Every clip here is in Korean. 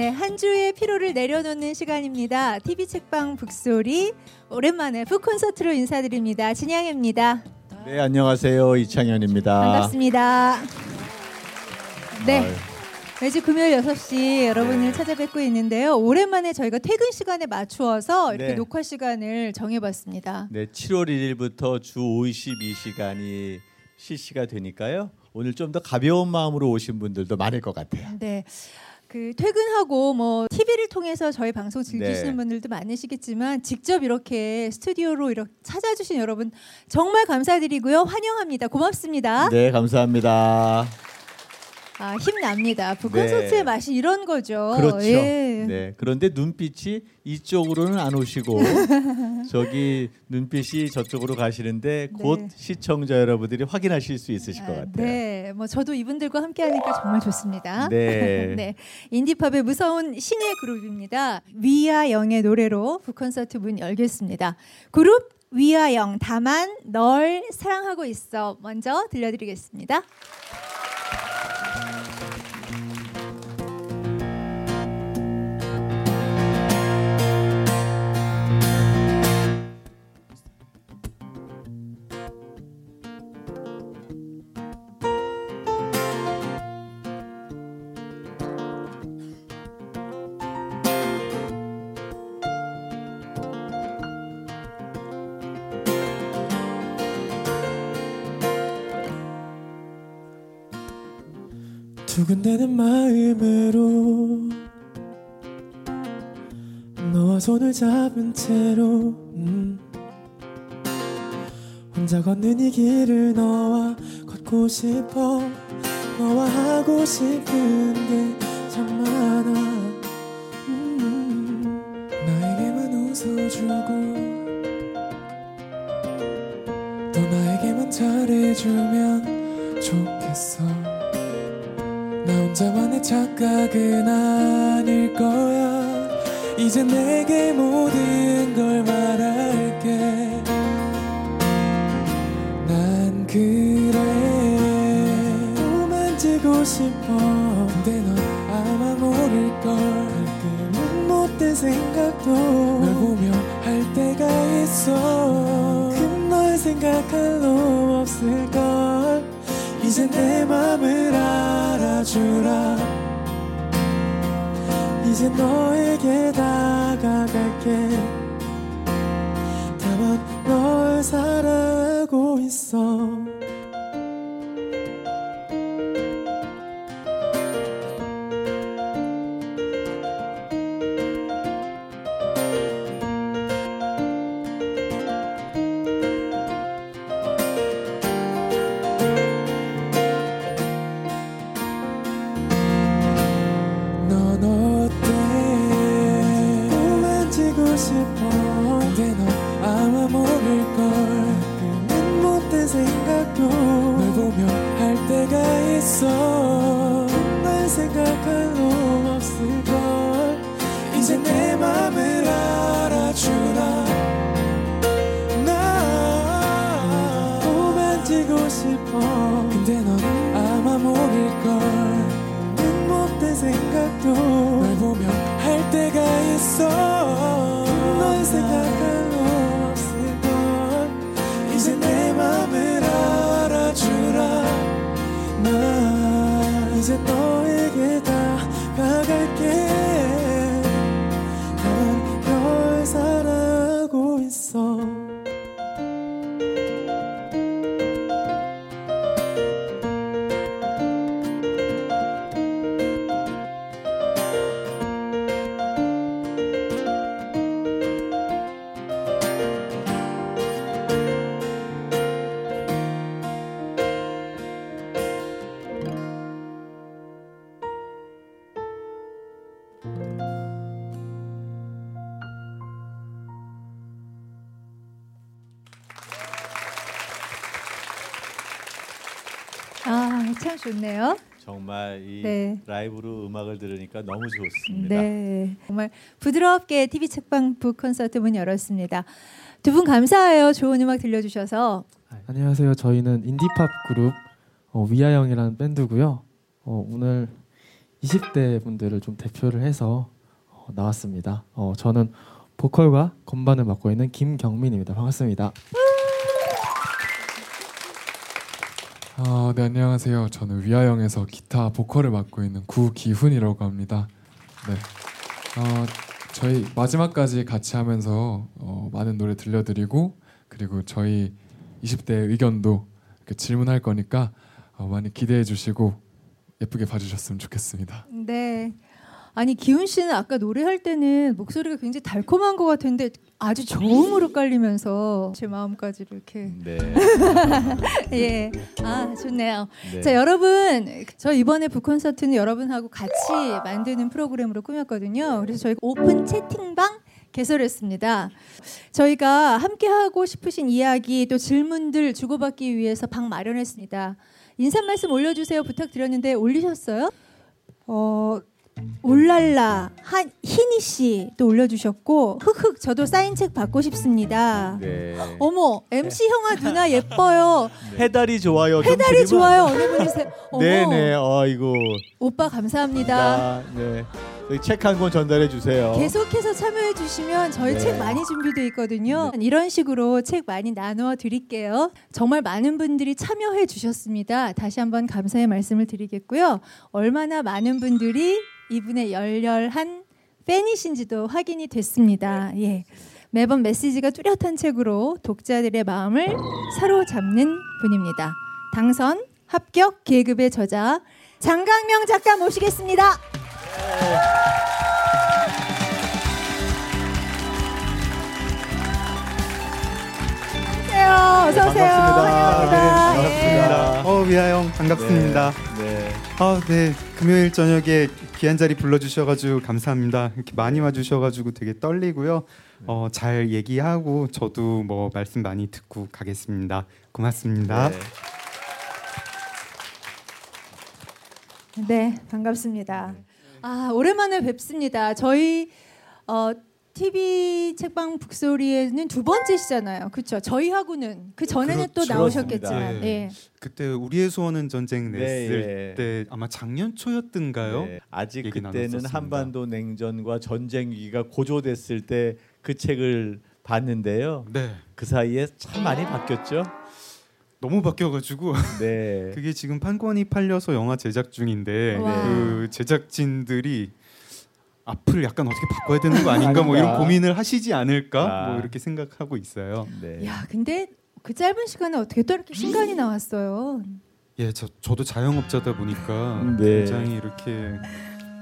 네, 한 주의 피로를 내려놓는 시간입니다. TV 책방 북소리 오랜만에 북 콘서트로 인사드립니다. 진양입니다. 네, 안녕하세요. 이창현입니다. 반갑습니다. 네. 아유, 매주 금요일 6시 여러분을 네. 찾아뵙고 있는데요. 오랜만에 저희가 퇴근 시간에 맞추어서 이렇게 네. 녹화 시간을 정해봤습니다. 네, 7월 1일부터 주 52시간이 실시가 되니까요. 오늘 좀 더 가벼운 마음으로 오신 분들도 많을 것 같아요. 네. 그 퇴근하고 뭐 TV를 통해서 저희 방송 즐기시는 네. 분들도 많으시겠지만 직접 이렇게 스튜디오로 이렇게 찾아주신 여러분 정말 감사드리고요. 환영합니다. 고맙습니다. 네, 감사합니다. 아, 힘납니다. 북콘서트의 네. 맛이 이런 거죠. 그렇죠. 예. 네, 그런데 눈빛이 이쪽으로는 안 오시고 저기 눈빛이 저쪽으로 가시는데 곧 네. 시청자 여러분들이 확인하실 수 있으실 것 아, 같아요. 네, 뭐 저도 이분들과 함께 하니까 정말 좋습니다. 네. 네, 인디팝의 무서운 신의 그룹입니다. 위아영의 노래로 북콘서트 문 열겠습니다. 그룹 위아영 다만 널 사랑하고 있어 먼저 들려드리겠습니다. 두근대는 마음으로 너와 손을 잡은 채로 음. 혼자 걷는 이 길을 너와 걷고 싶어 너와 하고 싶은 게 싶어 근데 넌 아마 모를걸. 가끔은 못된 생각도 널 보며 할 때가 있어. 날 생각할 로 없을걸. 이제 내 맘을 알아주라. 나 또 만지고 싶어. 근데 넌 아마 모를걸. 생각도 널 보며 할 때가 있어 정말 이 네. 라이브로 음악을 들으니까 너무 좋습니다. 네, 정말 부드럽게 TV 책방 북 콘서트 문 열었습니다. 두 분 감사해요. 좋은 음악 들려주셔서. 안녕하세요. 저희는 인디팝 그룹 어, 위아영이라는 밴드고요. 어, 오늘 20대 분들을 좀 대표를 해서 어, 나왔습니다. 어, 저는 보컬과 건반을 맡고 있는 김경민입니다. 반갑습니다. 아, 네 안녕하세요. 저는 위아영에서 기타 보컬을 맡고 있는 구기훈이라고 합니다. 네, 어, 저희 마지막까지 같이 하면서 어, 많은 노래 들려드리고 그리고 저희 20대 의견도 이렇게 질문할 거니까 어, 많이 기대해 주시고 예쁘게 봐주셨으면 좋겠습니다. 네. 아니 기훈 씨는 아까 노래할 때는 목소리가 굉장히 달콤한 것 같은데 아주 저음으로 깔리면서 제 마음까지 이렇게 네. 예. 아, 좋네요. 네. 자, 여러분, 저 이번에 북콘서트는 여러분하고 같이 만드는 프로그램으로 꾸몄거든요. 그래서 저희가 오픈 채팅방 개설했습니다. 저희가 함께 하고 싶으신 이야기 또 질문들 주고받기 위해서 방 마련했습니다. 인사 말씀 올려주세요 부탁드렸는데 올리셨어요? 어, 올랄라 한 희니 씨또 올려주셨고 흑흑 저도 사인 책 받고 싶습니다. 네. 어머 MC 형아 누나 예뻐요. 해달이 좋아요. 좀 해달이 드리면 좋아요 안 어느 분이세요? 어머 돼? 네네. 어이고. 오빠 감사합니다. 나, 네. 책 한 권 전달해 주세요. 계속해서 참여해 주시면 저희 네. 책 많이 준비되어 있거든요. 이런 식으로 책 많이 나누어 드릴게요. 정말 많은 분들이 참여해 주셨습니다. 다시 한번 감사의 말씀을 드리겠고요. 얼마나 많은 분들이 이분의 열렬한 팬이신지도 확인이 됐습니다. 예. 매번 메시지가 뚜렷한 책으로 독자들의 마음을 사로잡는 분입니다. 당선 합격 계급의 저자 장강명 작가 모시겠습니다. 안녕하세요. 어서 오세요. 환영합니다. 네, 예. 반갑습니다. 어 위아영 반갑습니다. 네. 아 네 금요일 저녁에 귀한 자리 불러주셔가지고 감사합니다. 이렇게 많이 와주셔가지고 되게 떨리고요. 어 잘 얘기하고 저도 뭐 말씀 많이 듣고 가겠습니다. 고맙습니다. 네. 네, 반갑습니다. 아, 오랜만에 뵙습니다. 저희 어, TV 책방 북소리에는 두 번째시잖아요. 그렇죠? 저희하고는 그 전에는 또 그렇죠. 나오셨겠지만. 그렇습니다. 예. 그때 우리의 소원은 전쟁 네, 냈을 예. 때 아마 작년 초였던가요? 네. 아직 얘기 그때는 나눴었습니다. 한반도 냉전과 전쟁 위기가 고조됐을 때 그 책을 봤는데요. 네 그 사이에 참 많이 바뀌었죠. 너무 바뀌어가지고 네. 그게 지금 판권이 팔려서 영화 제작 중인데 와. 그 제작진들이 앞을 약간 어떻게 바꿔야 되는 거 아닌가 뭐 이런. 고민을 하시지 않을까 아. 뭐 이렇게 생각하고 있어요. 네. 야, 근데 그 짧은 시간에 어떻게 또 이렇게 신간이 나왔어요? 예, 저 저도 자영업자다 보니까 네. 굉장히 이렇게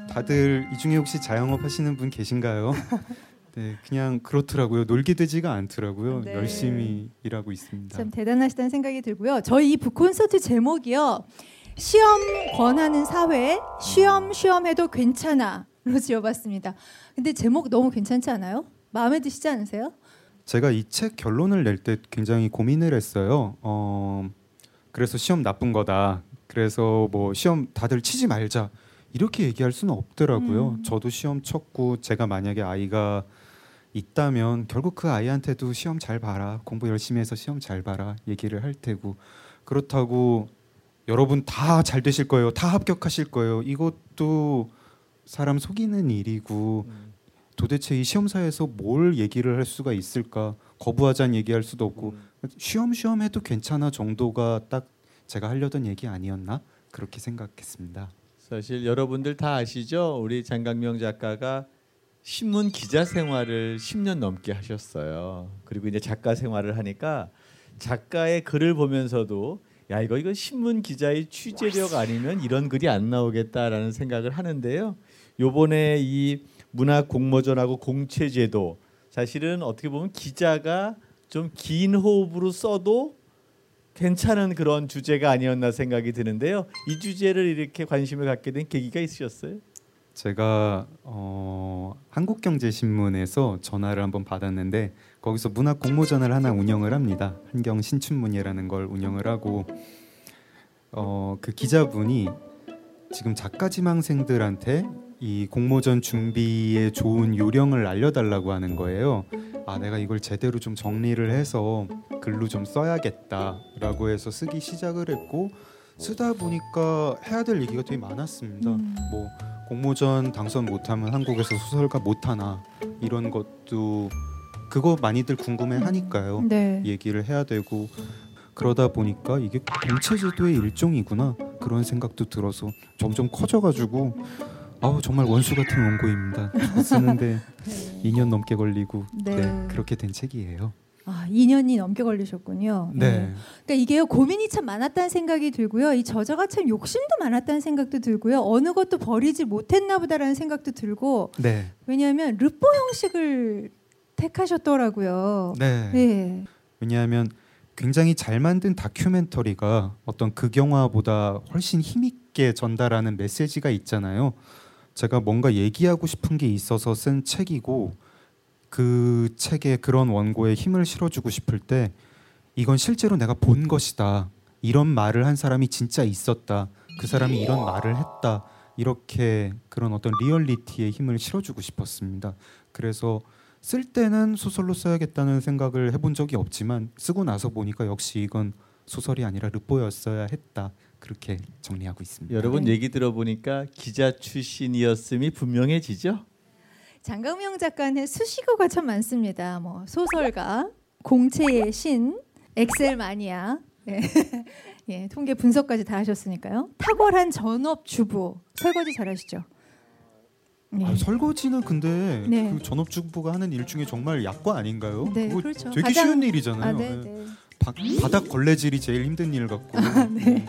다들 이 중에 혹시 자영업 하시는 분 계신가요? 네, 그냥 그렇더라고요. 놀게 되지가 않더라고요. 네. 열심히 일하고 있습니다. 참 대단하시다는 생각이 들고요. 저희 이 북콘서트 제목이요. 시험 권하는 사회, 쉬엄 쉬엄해도 괜찮아로 지어봤습니다. 근데 제목 너무 괜찮지 않아요? 마음에 드시지 않으세요? 제가 이 책 결론을 낼 때 굉장히 고민을 했어요. 어, 그래서 시험 나쁜 거다. 그래서 뭐 시험 다들 치지 말자. 이렇게 얘기할 수는 없더라고요. 음. 저도 시험 쳤고 제가 만약에 아이가 있다면 결국 그 아이한테도 시험 잘 봐라. 공부 열심히 해서 시험 잘 봐라. 얘기를 할 테고. 그렇다고 여러분 다 잘 되실 거예요. 다 합격하실 거예요. 이것도 사람 속이는 일이고 음. 도대체 이 시험사에서 뭘 얘기를 할 수가 있을까? 거부하자는 얘기할 수도 없고 음. 쉬엄쉬엄 해도 괜찮아 정도가 딱 제가 하려던 얘기 아니었나 그렇게 생각했습니다. 사실 여러분들 다 아시죠? 우리 장강명 작가가 신문 기자 생활을 10년 넘게 하셨어요. 그리고 이제 작가 생활을 하니까 작가의 글을 보면서도 야 이거 이거 신문 기자의 취재력 아니면 이런 글이 안 나오겠다라는 생각을 하는데요. 요번에 이 문학 공모전하고 공채제도 사실은 어떻게 보면 기자가 좀 긴 호흡으로 써도 괜찮은 그런 주제가 아니었나 생각이 드는데요. 이 주제를 이렇게 관심을 갖게 된 계기가 있으셨어요? 제가 어, 한국경제신문에서 전화를 한번 받았는데 거기서 문학 공모전을 하나 운영을 합니다. 한경 신춘문예라는 걸 운영을 하고 어, 그 기자분이 지금 작가 지망생들한테 이 공모전 준비에 좋은 요령을 알려달라고 하는 거예요. 아, 내가 이걸 제대로 좀 정리를 해서 글로 좀 써야겠다라고 해서 쓰기 시작을 했고 쓰다 보니까 해야 될 얘기가 되게 많았습니다. 음. 뭐 공모전 당선 못하면 한국에서 소설가 못하나 이런 것도 그거 많이들 궁금해 하니까요. 네. 얘기를 해야 되고 그러다 보니까 이게 공체제도의 일종이구나 그런 생각도 들어서 점점 커져가지고 아우 정말 원수 같은 원고입니다. 쓰는데 2년 넘게 걸리고 네. 네. 그렇게 된 책이에요. 아, 2년이 넘게 걸리셨군요. 네. 그러니까 이게요 고민이 참 많았다는 생각이 들고요. 이 저자가 참 욕심도 많았다는 생각도 들고요. 어느 것도 버리지 못했나 보다라는 생각도 들고 네. 왜냐하면 르포 형식을 택하셨더라고요. 네. 네. 왜냐하면 굉장히 잘 만든 다큐멘터리가 어떤 극영화보다 훨씬 힘있게 전달하는 메시지가 있잖아요. 제가 뭔가 얘기하고 싶은 게 있어서 쓴 책이고 그 책에 그런 원고에 힘을 실어주고 싶을 때 이건 실제로 내가 본 것이다. 이런 말을 한 사람이 진짜 있었다. 그 사람이 이런 말을 했다. 이렇게 그런 어떤 리얼리티에 힘을 실어주고 싶었습니다. 그래서 쓸 때는 소설로 써야겠다는 생각을 해본 적이 없지만 쓰고 나서 보니까 역시 이건 소설이 아니라 르뽀였어야 했다. 그렇게 정리하고 있습니다. 여러분 네. 얘기 들어보니까 기자 출신이었음이 분명해지죠. 장강명 작가는 수식어가 참 많습니다. 뭐 소설가, 공채의 신, 엑셀 마니아, 예, 예, 통계 분석까지 다 하셨으니까요. 탁월한 전업 주부, 설거지 잘하시죠? 예. 아, 설거지는 근데 네. 그 전업주부가 하는 일 중에 정말 약과 아닌가요? 네, 그렇죠. 되게 가장- 쉬운 아, 일이잖아요. 네, 네. 네. 바, 바닥 걸레질이 제일 힘든 일 같고 네.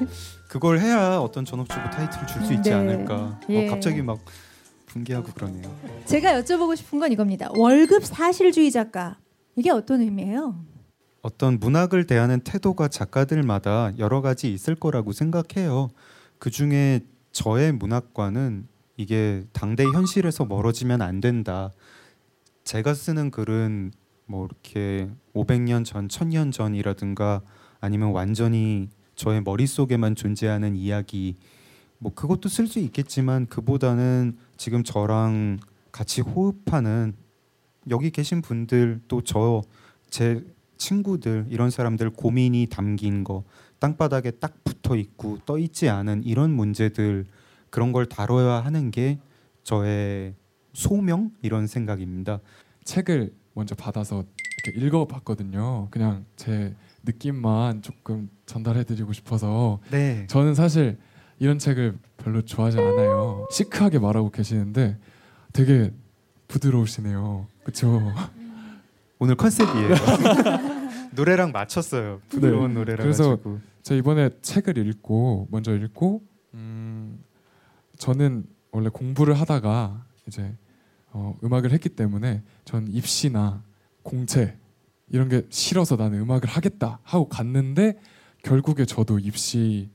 그걸 해야 어떤 전업주부 타이틀을 줄 수 있지 네. 않을까. 예. 어, 갑자기 막 분개하고 그러네요. 제가 여쭤보고 싶은 건 이겁니다. 월급 사실주의 작가 이게 어떤 의미예요? 어떤 문학을 대하는 태도가 작가들마다 여러 가지 있을 거라고 생각해요. 그 중에 저의 문학과는 이게 당대 현실에서 멀어지면 안 된다. 제가 쓰는 글은 뭐 이렇게 500년 전, 1000년 전이라든가 아니면 완전히 저의 머릿속에만 존재하는 이야기 뭐 그것도 쓸 수 있겠지만 그보다는 지금 저랑 같이 호흡하는 여기 계신 분들 또 저 제 친구들 이런 사람들 고민이 담긴 거 땅바닥에 딱 붙어 있고 떠 있지 않은 이런 문제들 그런 걸 다뤄야 하는 게 저의 소명 이런 생각입니다. 책을 먼저 받아서 이렇게 읽어봤거든요. 그냥 제 느낌만 조금 전달해드리고 싶어서 네. 저는 사실 이런 책을 별로 좋아하지 않아요. 시크하게 말하고 계시는데 되게 부드러우시네요. 그렇죠? 오늘 컨셉이에요. 노래랑 맞췄어요. 부드러운 네. 노래라 그래서 가지고. 제가 이번에 책을 읽고 먼저 읽고 음, 저는 원래 공부를 하다가 이제 어, 음악을 했기 때문에 전 입시나 공채 이런 게 싫어서 나는 음악을 하겠다 하고 갔는데 결국에 저도 입시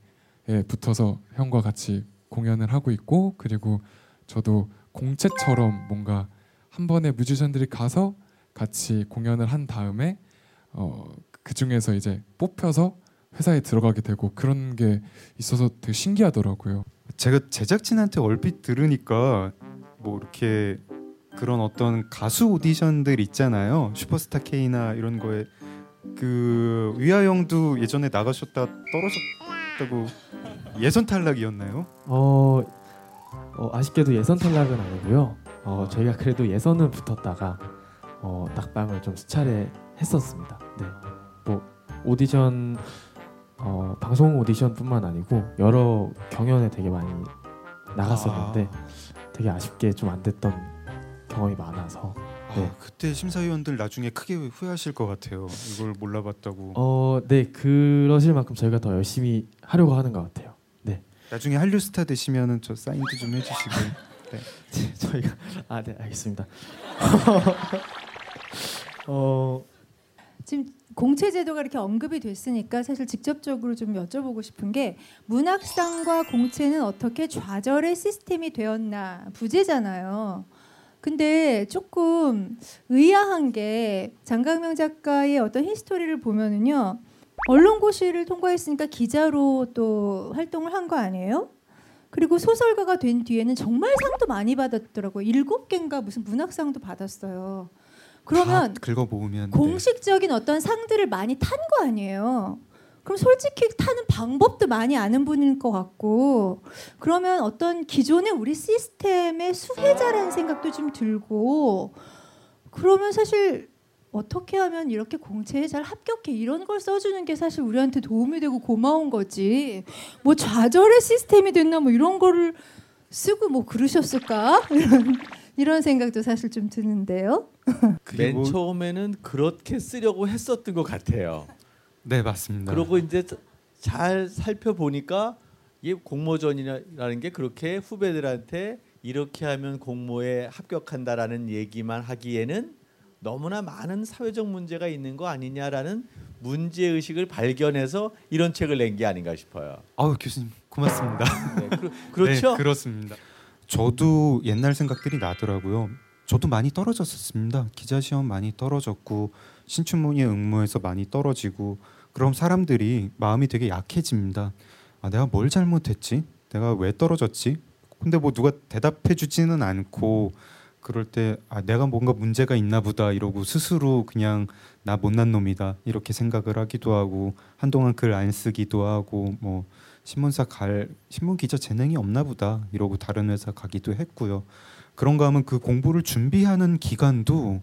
에 붙어서 형과 같이 공연을 하고 있고 그리고 저도 공채처럼 뭔가 한 번에 뮤지션들이 가서 같이 공연을 한 다음에 어, 그 중에서 이제 뽑혀서 회사에 들어가게 되고 그런 게 있어서 되게 신기하더라고요. 제가 제작진한테 얼핏 들으니까 뭐 이렇게 그런 어떤 가수 오디션들 있잖아요. 슈퍼스타 K나 이런 거에 그 위아영도 예전에 나가셨다 떨어졌 다고 예선 탈락이었나요? 어, 어, 아쉽게도 예선 탈락은 아니고요. 어, 저희가 그래도 예선은 붙었다가 어, 낙방을 좀 수차례 했었습니다. 네, 뭐 오디션 어, 방송 오디션뿐만 아니고 여러 경연에 되게 많이 나갔었는데 되게 아쉽게 좀 안 됐던 경험이 많아서 아, 네. 그때 심사위원들 나중에 크게 후회하실 것 같아요. 이걸 몰라봤다고. 어, 네 그러실 만큼 저희가 더 열심히 하려고 하는 것 같아요. 나중에 한류 스타 되시면은 저 사인도 좀 해주시고. 저희가 아 네 알겠습니다. 어 지금 공채 제도가 이렇게 언급이 됐으니까 사실 직접적으로 좀 여쭤보고 싶은 게 문학상과 공채는 어떻게 좌절의 시스템이 되었나 부재잖아요. 근데 조금 의아한 게 장강명 작가의 어떤 히스토리를 보면은요. 언론고시를 통과했으니까 기자로 또 활동을 한 거 아니에요? 그리고 소설가가 된 뒤에는 정말 상도 많이 받았더라고요. 일곱 개인가 무슨 문학상도 받았어요. 그러면 다 긁어 모으면 네. 공식적인 어떤 상들을 많이 탄 거 아니에요. 그럼 솔직히 타는 방법도 많이 아는 분일 것 같고 그러면 어떤 기존의 우리 시스템의 수혜자라는 생각도 좀 들고 그러면 사실 어떻게 하면 이렇게 공채에 잘 합격해 이런 걸 써주는 게 사실 우리한테 도움이 되고 고마운 거지 뭐 좌절의 시스템이 됐나 뭐 이런 거를 쓰고 뭐 그러셨을까 이런 이런 생각도 사실 좀 드는데요. 맨 뭐- 처음에는 그렇게 쓰려고 했었던 것 같아요. 네 맞습니다. 그리고 이제 잘 살펴보니까 이 공모전이라는 게 그렇게 후배들한테 이렇게 하면 공모에 합격한다라는 얘기만 하기에는 너무나 많은 사회적 문제가 있는 거 아니냐라는 문제 의식을 발견해서 이런 책을 낸 게 아닌가 싶어요. 아우 교수님 고맙습니다. 네, 그러, 그렇죠. 네, 그렇습니다. 저도 옛날 생각들이 나더라고요. 저도 많이 떨어졌었습니다. 기자 시험 많이 떨어졌고 신춘문예 응모에서 많이 떨어지고 그럼 사람들이 마음이 되게 약해집니다. 아, 내가 뭘 잘못했지? 내가 왜 떨어졌지? 근데 뭐 누가 대답해 주지는 않고 그럴 때 아, 내가 뭔가 문제가 있나 보다 이러고 스스로 그냥 나 못난 놈이다 이렇게 생각을 하기도 하고 한동안 글 안 쓰기도 하고 뭐 신문사 갈 신문 기자 재능이 없나 보다 이러고 다른 회사 가기도 했고요. 그런가 하면 그 공부를 준비하는 기간도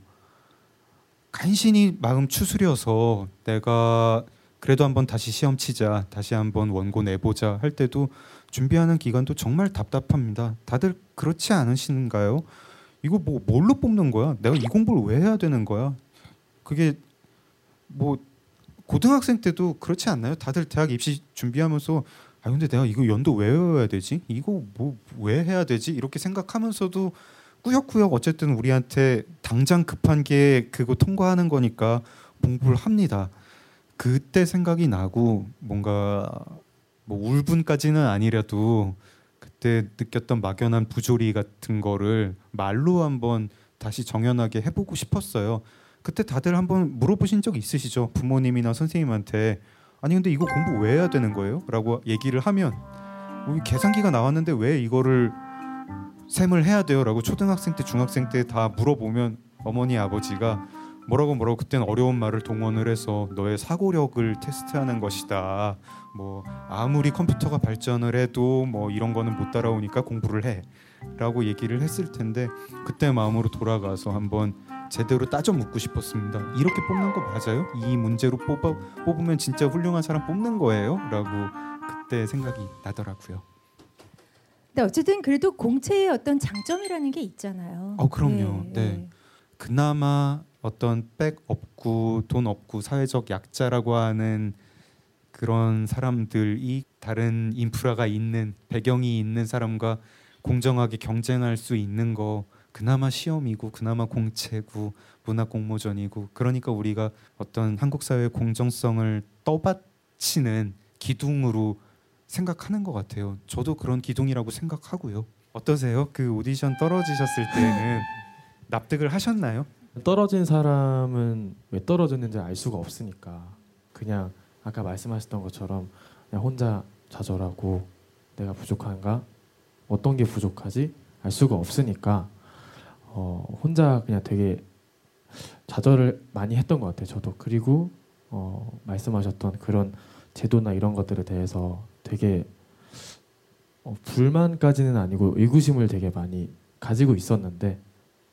간신히 마음 추스려서 내가 그래도 한번 다시 시험 치자, 다시 한번 원고 내보자 할 때도 준비하는 기간도 정말 답답합니다. 다들 그렇지 않으신가요? 이거 뭐 뭘로 뽑는 거야? 내가 이 공부를 왜 해야 되는 거야? 그게 뭐 고등학생 때도 그렇지 않나요? 다들 대학 입시 준비하면서 아 근데 내가 이거 연도 왜 외워야 되지? 이거 뭐 왜 해야 되지? 이렇게 생각하면서도 꾸역꾸역 어쨌든 우리한테 당장 급한 게 그거 통과하는 거니까 공부를 합니다. 그때 생각이 나고 뭔가 뭐 울분까지는 아니라도 그때 느꼈던 막연한 부조리 같은 거를 말로 한번 다시 정연하게 해보고 싶었어요. 그때 다들 한번 물어보신 적 있으시죠? 부모님이나 선생님한테 아니 근데 이거 공부 왜 해야 되는 거예요? 라고 얘기를 하면 우리 계산기가 나왔는데 왜 이거를 셈을 해야 돼요? 라고 초등학생 때 중학생 때 다 물어보면 어머니 아버지가 뭐라고 뭐라고 그때는 어려운 말을 동원을 해서 너의 사고력을 테스트하는 것이다. 뭐 아무리 컴퓨터가 발전을 해도 뭐 이런 거는 못 따라오니까 공부를 해라고 얘기를 했을 텐데 그때 마음으로 돌아가서 한번 제대로 따져 묻고 싶었습니다. 이렇게 뽑는 거 맞아요? 이 문제로 뽑아 뽑으면 진짜 훌륭한 사람 뽑는 거예요?라고 그때 생각이 나더라고요. 근데 어쨌든 그래도 공채의 어떤 장점이라는 게 있잖아요. 어, 그럼요. 네. 그나마 어떤 백 없고 돈 없고 사회적 약자라고 하는 그런 사람들이 다른 인프라가 있는 배경이 있는 사람과 공정하게 경쟁할 수 있는 거 그나마 시험이고 그나마 공채고 문화 공모전이고 그러니까 우리가 어떤 한국 사회의 공정성을 떠받치는 기둥으로 생각하는 것 같아요. 저도 그런 기둥이라고 생각하고요. 어떠세요? 그 오디션 떨어지셨을 때는 납득을 하셨나요? 떨어진 사람은 왜 떨어졌는지 알 수가 없으니까 그냥 아까 말씀하셨던 것처럼 그냥 혼자 좌절하고 내가 부족한가? 어떤 게 부족하지? 알 수가 없으니까 어, 혼자 그냥 되게 좌절을 많이 했던 것 같아요 저도. 그리고 어, 말씀하셨던 그런 제도나 이런 것들에 대해서 되게 어, 불만까지는 아니고 의구심을 되게 많이 가지고 있었는데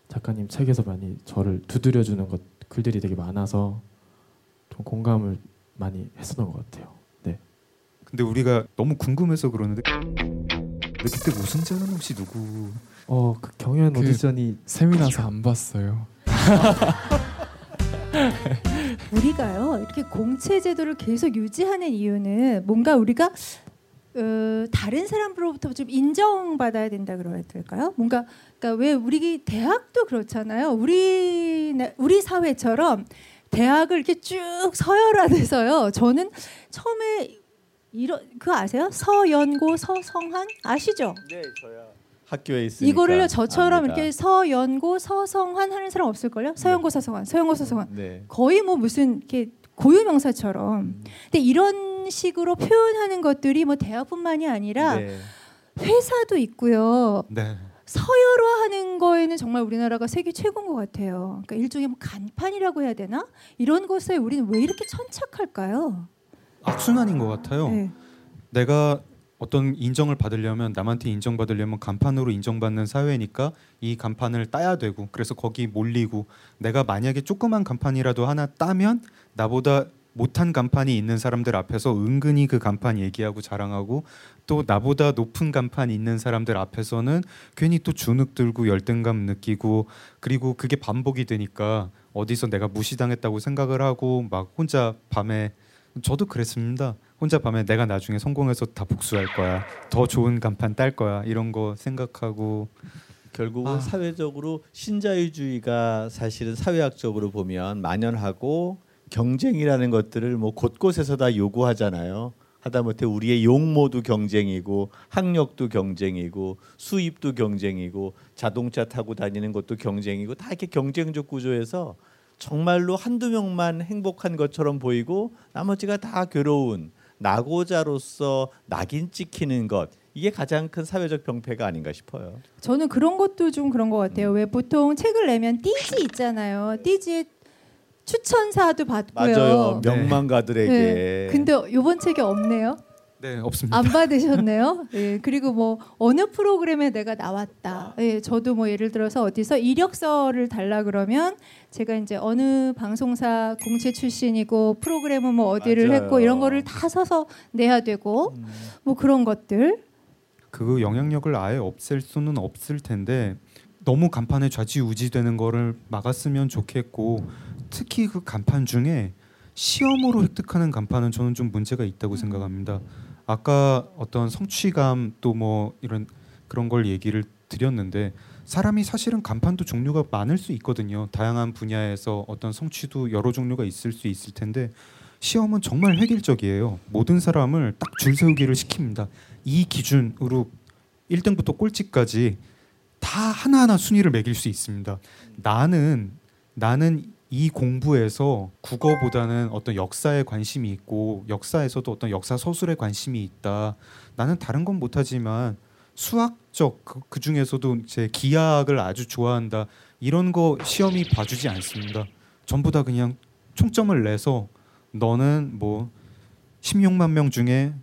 작가님 책에서 많이 저를 두드려 주는 것 글들이 되게 많아서 좀 공감을 많이 했었던 것 같아요. 네. 근데 우리가 너무 궁금해서 그러는데 근데 그때 우승자는 혹시 누구? 어 그 경연 그- 오디션이 세미나서 안 봤어요. 우리가요 이렇게 공채 제도를 계속 유지하는 이유는 뭔가 우리가 어, 다른 사람으로부터 좀 인정받아야 된다 그래야 될까요? 뭔가 그러니까 왜 우리 대학도 그렇잖아요. 우리 나- 우리 사회처럼 대학을 이렇게 쭉 서열화돼서요. 저는 처음에 이런 그 아세요? 서연고 서성한 아시죠? 네, 저야 학교에 있으니까 이거를요 저처럼 압니다. 이렇게 서연고 서성한 하는 사람 없을걸요? 서연고 서성한, 서연고 서성한 네. 거의 뭐 무슨 이렇게 고유 명사처럼. 음. 근데 이런 식으로 표현하는 것들이 뭐 대학뿐만이 아니라 네. 회사도 있고요. 네. 서열화하는 거에는 정말 우리나라가 세계 최고인 것 같아요. 그러니까 일종의 뭐 간판이라고 해야 되나? 이런 것에 우리는 왜 이렇게 천착할까요? 악순환인 것 같아요. 네. 내가 어떤 인정을 받으려면 남한테 인정받으려면 간판으로 인정받는 사회니까 이 간판을 따야 되고 그래서 거기 몰리고 내가 만약에 조그만 간판이라도 하나 따면 나보다 못한 간판이 있는 사람들 앞에서 은근히 그 간판 얘기하고 자랑하고 또 나보다 높은 간판 있는 사람들 앞에서는 괜히 또 주눅 들고 열등감 느끼고 그리고 그게 반복이 되니까 어디서 내가 무시당했다고 생각을 하고 막 혼자 밤에 저도 그랬습니다. 혼자 밤에 내가 나중에 성공해서 다 복수할 거야. 더 좋은 간판 딸 거야. 이런 거 생각하고 결국은 아. 사회적으로 신자유주의가 사실은 사회학적으로 보면 만연하고 경쟁이라는 것들을 뭐 곳곳에서 다 요구하잖아요. 하다못해 우리의 용모도 경쟁이고 학력도 경쟁이고 수입도 경쟁이고 자동차 타고 다니는 것도 경쟁이고 다 이렇게 경쟁적 구조에서 정말로 한두 명만 행복한 것처럼 보이고 나머지가 다 괴로운 낙오자로서 낙인 찍히는 것 이게 가장 큰 사회적 병폐가 아닌가 싶어요. 저는 그런 것도 좀 그런 것 같아요. 왜 보통 책을 내면 띠지 있잖아요. 띠지에 추천사도 받고요. 맞아요. 네. 명망가들에게. 네. 근데 이번 책에 없네요. 네 없습니다. 안 받으셨네요. 예, 그리고 뭐 어느 프로그램에 내가 나왔다. 예, 저도 뭐 예를 들어서 어디서 이력서를 달라 그러면 제가 이제 어느 방송사 공채 출신이고 프로그램은 뭐 어디를 맞아요. 했고 이런 거를 다 써서 내야 되고 음. 뭐 그런 것들. 그 영향력을 아예 없앨 수는 없을 텐데 너무 간판에 좌지우지되는 거를 막았으면 좋겠고 특히 그 간판 중에 시험으로 획득하는 간판은 저는 좀 문제가 있다고 생각합니다. 아까 어떤 성취감 또 뭐 이런 그런 걸 얘기를 드렸는데 사람이 사실은 간판도 종류가 많을 수 있거든요. 다양한 분야에서 어떤 성취도 여러 종류가 있을 수 있을 텐데 시험은 정말 획일적이에요. 모든 사람을 딱 줄 세우기를 시킵니다. 이 기준으로 1등부터 꼴찌까지 다 하나하나 순위를 매길 수 있습니다. 나는 나는 이 공부에서 국어보다는 어떤 역사에 관심이 있고 역사에서도 어떤 역사 서술에 관심이 있다. 나는 다른 건 못하지만 수학적 그, 그 중에서도 제 기하학을 아주 좋아한다. 이런 거 시험이 봐주지 않습니다. 전부 다 그냥 총점을 내서 너는 뭐 16만 명 중에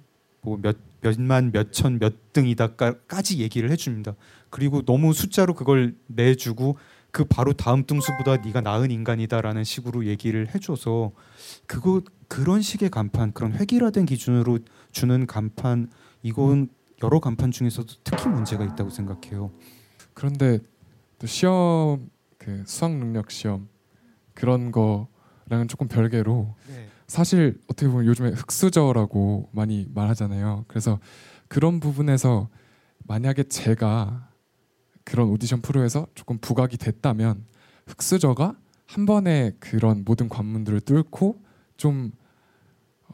뭐 몇 몇만 몇천 몇 등이다까지 얘기를 해줍니다. 그리고 너무 숫자로 그걸 내주고 그 바로 다음 등수보다 네가 나은 인간이다라는 식으로 얘기를 해줘서 그거 그런 식의 간판 그런 획일화된 기준으로 주는 간판 이건 여러 간판 중에서도 특히 문제가 있다고 생각해요. 그런데 또 시험 그 수학 능력 시험 그런 거랑은 조금 별개로 사실 어떻게 보면 요즘에 흑수저라고 많이 말하잖아요. 그래서 그런 부분에서 만약에 제가 그런 오디션 프로에서 조금 부각이 됐다면 흑수저가 한 번에 그런 모든 관문들을 뚫고 좀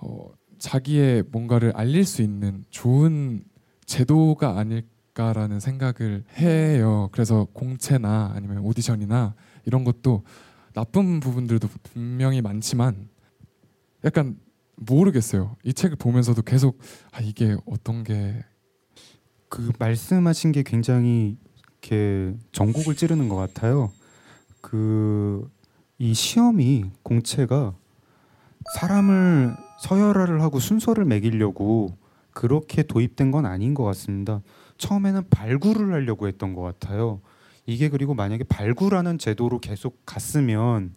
어, 자기의 뭔가를 알릴 수 있는 좋은 제도가 아닐까라는 생각을 해요. 그래서 공채나 아니면 오디션이나 이런 것도 나쁜 부분들도 분명히 많지만 약간 모르겠어요. 이 책을 보면서도 계속 아 이게 어떤 게 그 말씀하신 게 굉장히 이렇게 전곡을 찌르는 것 같아요. 그 이 시험이 공채가 사람을 서열화를 하고 순서를 매기려고 그렇게 도입된 건 아닌 것 같습니다. 처음에는 발굴을 하려고 했던 것 같아요. 이게 그리고 만약에 발굴하는 제도로 계속 갔으면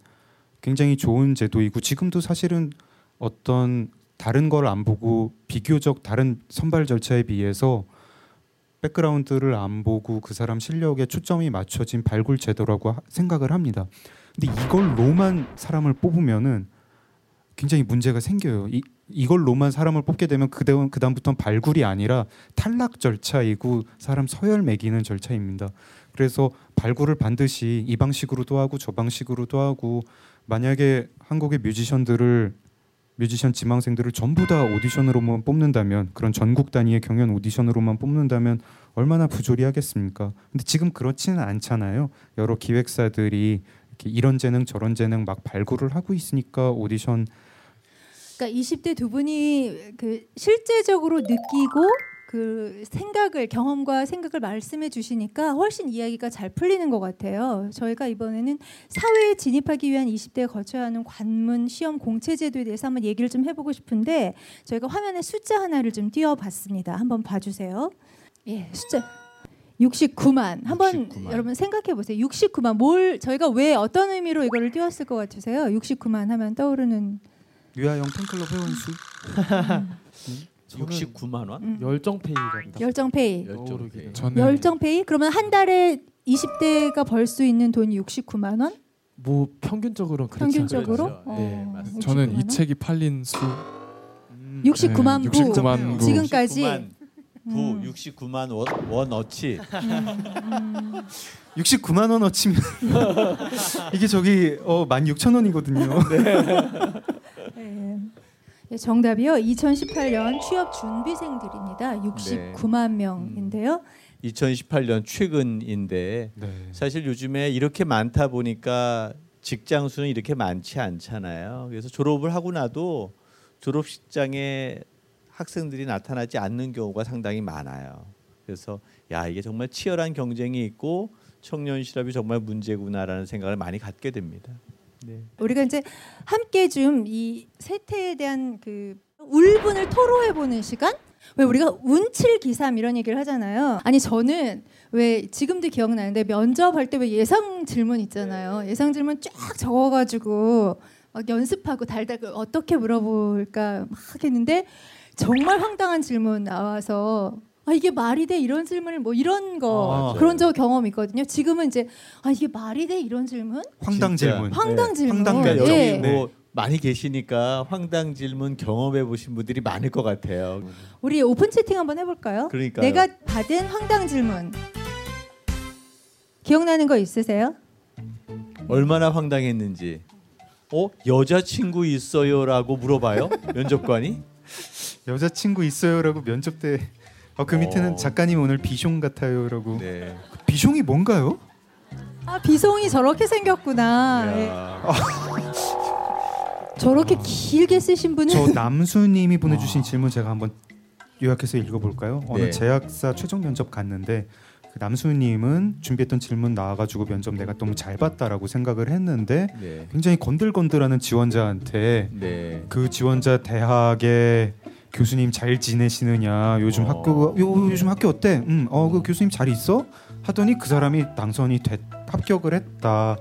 굉장히 좋은 제도이고 지금도 사실은 어떤 다른 걸 안 보고 비교적 다른 선발 절차에 비해서 백그라운드를 안 보고 그 사람 실력에 초점이 맞춰진 발굴 제도라고 하- 생각을 합니다. 근데 이걸로만 사람을 뽑으면은 굉장히 문제가 생겨요. 이 이걸로만 사람을 뽑게 되면 그다음 그다음부터는 발굴이 아니라 탈락 절차이고 사람 서열 매기는 절차입니다. 그래서 발굴을 반드시 이 방식으로도 하고 저 방식으로도 하고 만약에 한국의 뮤지션들을 뮤지션 지망생들을 전부 다 오디션으로만 뽑는다면 그런 전국 단위의 경연 오디션으로만 뽑는다면 얼마나 부조리하겠습니까? 근데 지금 그렇지는 않잖아요. 여러 기획사들이 이렇게 이런 재능 저런 재능 막 발굴을 하고 있으니까 오디션 그러니까 20대 두 분이 그 실제적으로 느끼고 그그 생각을 경험과 생각을 말씀해 주시니까 훨씬 이야기가 잘 풀리는 것 같아요. 저희가 이번에는 사회에 진입하기 위한 20대에 거쳐야 하는 관문 시험 공채 제도에 대해서 한번 얘기를 좀 해보고 싶은데 저희가 화면에 숫자 하나를 좀 띄워봤습니다. 한번 봐주세요. 예, 숫자 69만. 한번 69만. 여러분 생각해 보세요. 69만 뭘 저희가 왜 어떤 의미로 이거를 띄웠을 것 같으세요? 69만 하면 떠오르는 유아영 팬클럽 회원 수 69만 원? 음, 열정페이가 열정페이. 열정 떠오르게 페이. 저는 열정페이? 그러면 한 달에 20대가 벌 수 있는 돈이 69만 원? 뭐 평균적으로 그렇지 평균적으로? 그렇죠. 어, 네, 맞습니다. 저는 69만 이 원? 책이 팔린 수 69만 네, 부. 69만 부. 지금까지 69만 부 음. 69만 원, 원 어치 음, 69만 원 어치면 이게 저기 어 16,000원이거든요. 네. 네, 정답이요. 2018년 취업 준비생들입니다. 69만 명인데요. 2018년 최근인데 네. 사실 요즘에 이렇게 많다 보니까 직장 수는 이렇게 많지 않잖아요. 그래서 졸업을 하고 나도 졸업식장에 학생들이 나타나지 않는 경우가 상당히 많아요. 그래서 야 이게 정말 치열한 경쟁이 있고 청년 실업이 정말 문제구나라는 생각을 많이 갖게 됩니다. 네. 우리가 이제 함께 좀 이 세태에 대한 그 울분을 토로해 보는 시간? 왜 우리가 운칠 기삼 이런 얘기를 하잖아요. 아니 저는 왜 지금도 기억나는데 면접할 때 왜 예상 질문 있잖아요. 예상 질문 쫙 적어가지고 막 연습하고 달달 그 어떻게 물어볼까 막 했는데 정말 황당한 질문 나와서 아 이게 말이 돼 이런 질문을 뭐 이런 거 아, 그런 저 경험 있거든요. 지금은 이제 아 이게 말이 돼 이런 질문? 황당 진짜. 질문. 황당 질문. 황당. 여기 예. 뭐 많이 계시니까 황당 질문 경험해 보신 분들이 많을 것 같아요. 우리 오픈 채팅 한번 해볼까요? 그러니까 내가 받은 황당 질문 기억나는 거 있으세요? 얼마나 황당했는지. 어 여자친구 있어요라고 물어봐요 면접관이. 여자친구 있어요라고 면접 때. 어, 그 어. 밑에는 작가님 오늘 비숑 같아요라고. 네. 비숑이 뭔가요? 아 비송이 저렇게 생겼구나. 예. 야. 저렇게 길게 쓰신 분은 저 남수님이 보내주신 질문 제가 한번 요약해서 읽어볼까요? 어느 네. 제약사 최종 면접 갔는데 그 남수님은 준비했던 질문 나와가지고 면접 내가 너무 잘 봤다라고 생각을 했는데 네. 굉장히 건들건들하는 지원자한테 네. 그 지원자 대학의 교수님 잘 지내시느냐 요즘 어. 학교 요, 요즘 학교 어때? 음, 어그 교수님 잘 있어? 하더니 그 사람이 당선이 됐 합격을 했다.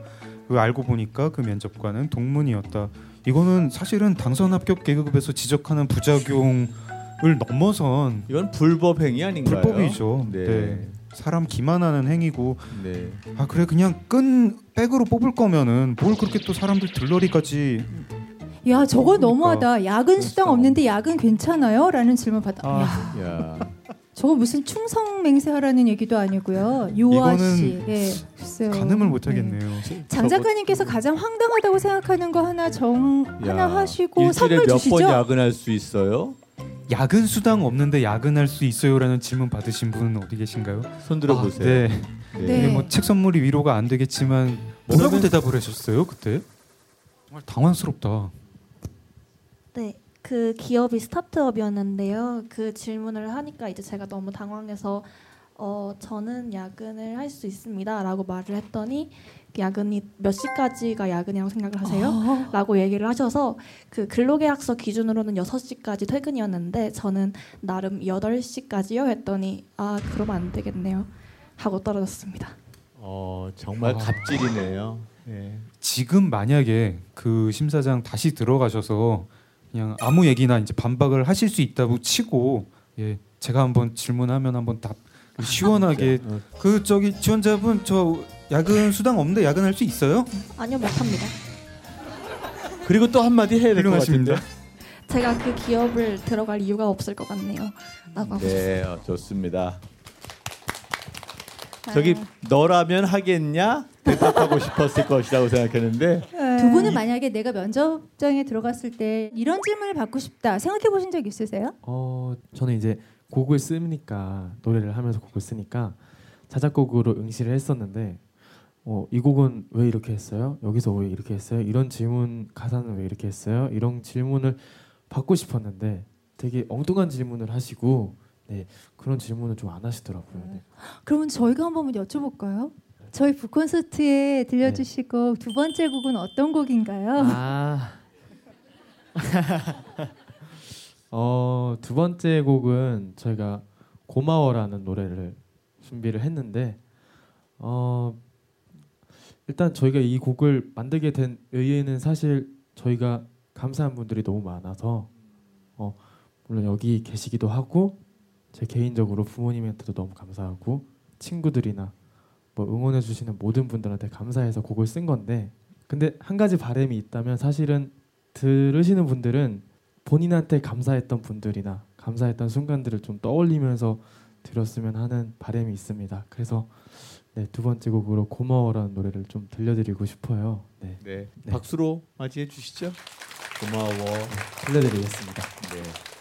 그 알고 보니까 그 면접관은 동문이었다. 이거는 사실은 당선 합격 계급에서 지적하는 부작용을 넘어선 이건 불법 행위 아닌가요? 불법이죠. 네. 네. 사람 기만하는 행위고 네. 아 그래 그냥 끈 백으로 뽑을 거면은 뭘 그렇게 또 사람들 들러리까지 야 저거 그러니까. 너무하다. 야근 수당 수당 없는데 야근 괜찮아요? 라는 질문 받아. 아. 야 야. 저거 무슨 충성 맹세하라는 얘기도 아니고요. 이거는 씨, 예, 글쎄요. 가늠을 못 네. 하겠네요. 장 작가님께서 가장 황당하다고 생각하는 거 하나 정 하나 하시고 일주일에 선물 몇 주시죠. 번 야근할 수 있어요? 야근 수당 없는데 야근할 수 있어요라는 질문 받으신 분은 어디 계신가요? 손 들어 보세요. 네. 네. 이게 뭐책 선물이 위로가 안 되겠지만 뭐라고 대답을 하셨어요 그때? 정말 당황스럽다. 네, 그 기업이 스타트업이었는데요. 그 질문을 하니까 이제 제가 너무 당황해서 어 저는 야근을 할 수 있습니다라고 말을 했더니 그 야근이 몇 시까지가 야근이라고 생각을 하세요? 아, 라고 얘기를 하셔서 그 근로계약서 기준으로는 6시까지 퇴근이었는데 저는 나름 8시까지요 했더니 아 그러면 안 되겠네요 하고 떨어졌습니다. 어, 정말 아. 갑질이네요. 네. 지금 만약에 그 심사장 다시 들어가셔서 그냥 아무 얘기나 이제 반박을 하실 수 있다고 치고 예 제가 한번 질문하면 한번 답 시원하게 어, 그 저기 지원자분 저 야근 수당 없는데 야근할 수 있어요? 아니요 못합니다. 그리고 또 한마디 해야 될것 훌륭하십니다. 같은데. 제가 그 기업을 들어갈 이유가 없을 것 같네요. 라고 하고 네, 어, 좋습니다. 아. 저기 너라면 하겠냐? 대답하고 싶었을 것이라고 생각했는데 두 분은 만약에 내가 면접장에 들어갔을 때 이런 질문을 받고 싶다 생각해 보신 적 있으세요? 어 저는 이제 곡을 쓰니까 노래를 하면서 곡을 쓰니까 자작곡으로 응시를 했었는데 어, 이 곡은 왜 이렇게 했어요? 여기서 왜 이렇게 했어요? 이런 질문 가사는 왜 이렇게 했어요? 이런 질문을 받고 싶었는데 되게 엉뚱한 질문을 하시고 네 그런 질문을 좀 안 하시더라고요. 네. 그러면 저희가 한번 여쭤볼까요? 저희 북콘서트에 들려주실 곡 두 번째 곡은 어떤 곡인가요? 아. 어, 두 번째 곡은 저희가 고마워라는 노래를 준비를 했는데 어, 일단 저희가 이 곡을 만들게 된 의의는 사실 저희가 감사한 분들이 너무 많아서 어, 물론 여기 계시기도 하고 제 개인적으로 부모님한테도 너무 감사하고 친구들이나 뭐 응원해 주시는 모든 분들한테 감사해서 곡을 쓴 건데 근데 한 가지 바람이 있다면 사실은 들으시는 분들은 본인한테 감사했던 분들이나 감사했던 순간들을 좀 떠올리면서 들었으면 하는 바람이 있습니다. 그래서 네, 두 번째 곡으로 고마워라는 노래를 좀 들려드리고 싶어요. 네, 네. 네. 박수로 맞이해 주시죠. 고마워. 들려드리겠습니다. 네.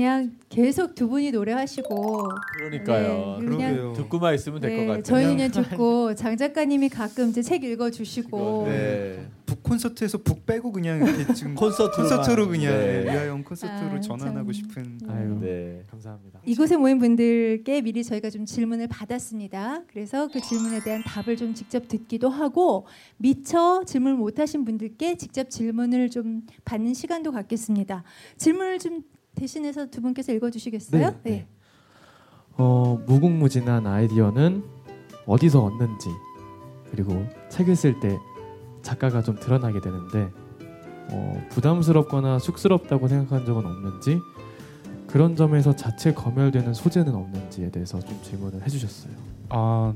그냥 계속 두 분이 노래하시고 그러니까요. 네, 그냥 그러게요. 듣고만 있으면 될것 네, 같아요. 저희는 그냥 듣고 장 작가님이 가끔 이제 책 읽어 주시고 네. 북 콘서트에서 북 빼고 그냥 이렇게 지금. 콘서트로 그냥 네. 위아영 콘서트로 아, 전환하고 참. 싶은 아유 네. 감사합니다. 이곳에 모인 분들께 미리 저희가 좀 질문을 받았습니다. 그래서 그 질문에 대한 답을 좀 직접 듣기도 하고 미처 질문을 못하신 분들께 직접 질문을 좀 받는 시간도 갖겠습니다. 질문을 좀 대신해서 두 분께서 읽어주시겠어요? 네, 네. 어, 무궁무진한 아이디어는 어디서 얻는지 그리고 책을 쓸 때 작가가 좀 드러나게 되는데 어, 부담스럽거나 쑥스럽다고 생각한 적은 없는지 그런 점에서 자체 검열되는 소재는 없는지에 대해서 좀 질문을 해주셨어요. 아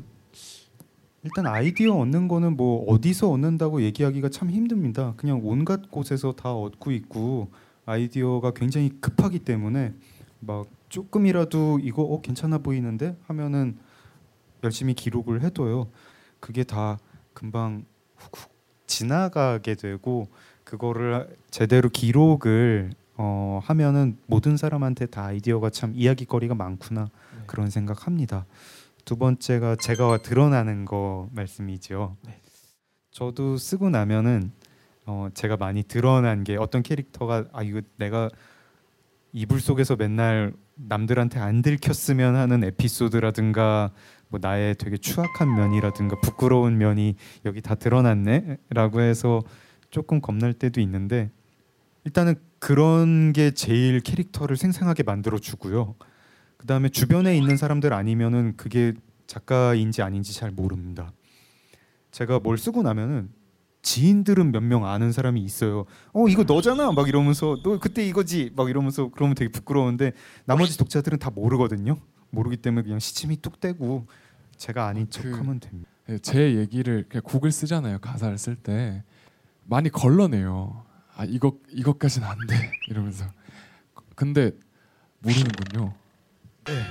일단 아이디어 얻는 거는 뭐 어디서 얻는다고 얘기하기가 참 힘듭니다. 그냥 온갖 곳에서 다 얻고 있고 아이디어가 굉장히 급하기 때문에 막 조금이라도 이거 어, 괜찮아 보이는데 하면은 열심히 기록을 해둬요. 그게 다 금방 훅훅 지나가게 되고 그거를 제대로 기록을 어, 하면은 모든 사람한테 다 아이디어가 참 이야기거리가 많구나 네. 그런 생각합니다. 두 번째가 제가 드러나는 거 말씀이죠. 네. 저도 쓰고 나면은 어, 제가 많이 드러난 게 어떤 캐릭터가 아 이거 내가 이불 속에서 맨날 남들한테 안 들켰으면 하는 에피소드라든가 뭐 나의 되게 추악한 면이라든가 부끄러운 면이 여기 다 드러났네라고 해서 조금 겁날 때도 있는데 일단은 그런 게 제일 캐릭터를 생생하게 만들어 주고요. 그 다음에 주변에 있는 사람들 아니면은 그게 작가인지 아닌지 잘 모릅니다. 제가 뭘 쓰고 나면은 지인들은 몇 명 아는 사람이 있어요. 어 이거 너잖아 막 이러면서 너 그때 이거지 막 이러면서 그러면 되게 부끄러운데 나머지 독자들은 다 모르거든요. 모르기 때문에 그냥 시침이 뚝 떼고 제가 아닌 그- 척하면 됩니다. 예, 제 얘기를 그냥 곡을 쓰잖아요. 가사를 쓸 때 많이 걸러내요. 아 이거 이것까지는 안 돼. 이러면서 근데 모르는군요.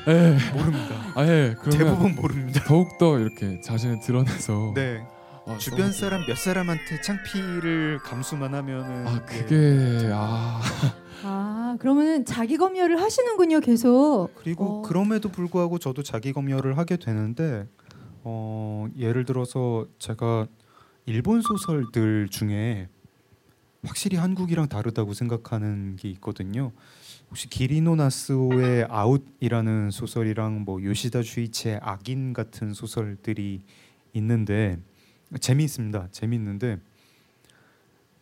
네. 모릅니다. 아 예. 그러면 대부분 모릅니다. 더욱 더 이렇게 자신을 드러내서 네. 아, 주변. 사람 몇 사람한테 창피를 감수만 하면은 아 네. 그게 아아 그러면은 자기 검열을 하시는군요, 계속. 그리고 어. 그럼에도 불구하고 저도 자기 검열을 하게 되는데 어, 예를 들어서 제가 일본 소설들 중에 확실히 한국이랑 다르다고 생각하는 게 있거든요. 혹시 기리노 나스오의 아웃이라는 소설이랑 뭐 요시다 주이치의 악인 같은 소설들이 있는데 재미있습니다. 재미있는데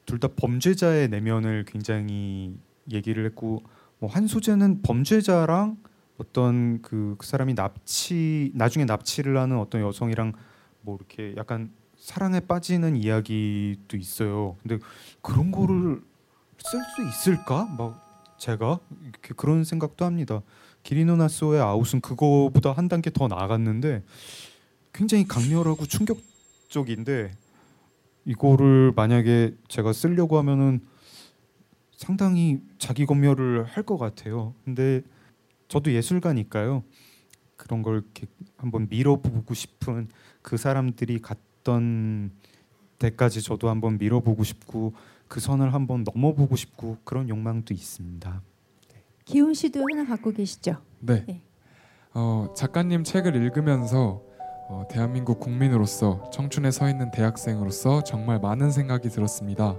둘 다 범죄자의 내면을 굉장히 얘기를 했고 뭐 한 소재는 범죄자랑 어떤 그, 그 사람이 납치 나중에 납치를 하는 어떤 여성이랑 뭐 이렇게 약간 사랑에 빠지는 이야기도 있어요. 근데 그런 거를 쓸 수 있을까? 막 제가 그런 생각도 합니다. 기리노 나소의 아웃은 그거보다 한 단계 더 나아갔는데 굉장히 강렬하고 충격 적인데 이거를 만약에 제가 쓰려고 하면은 상당히 자기 검열을 할 것 같아요. 근데 저도 예술가니까요. 그런 걸 이렇게 한번 밀어보고 싶은 그 사람들이 갔던 데까지 저도 한번 밀어보고 싶고 그 선을 한번 넘어보고 싶고 그런 욕망도 있습니다. 기훈 씨도 하나 갖고 계시죠? 네. 네. 어, 작가님 책을 읽으면서 어, 대한민국 국민으로서 청춘에 서 있는 대학생으로서 정말 많은 생각이 들었습니다.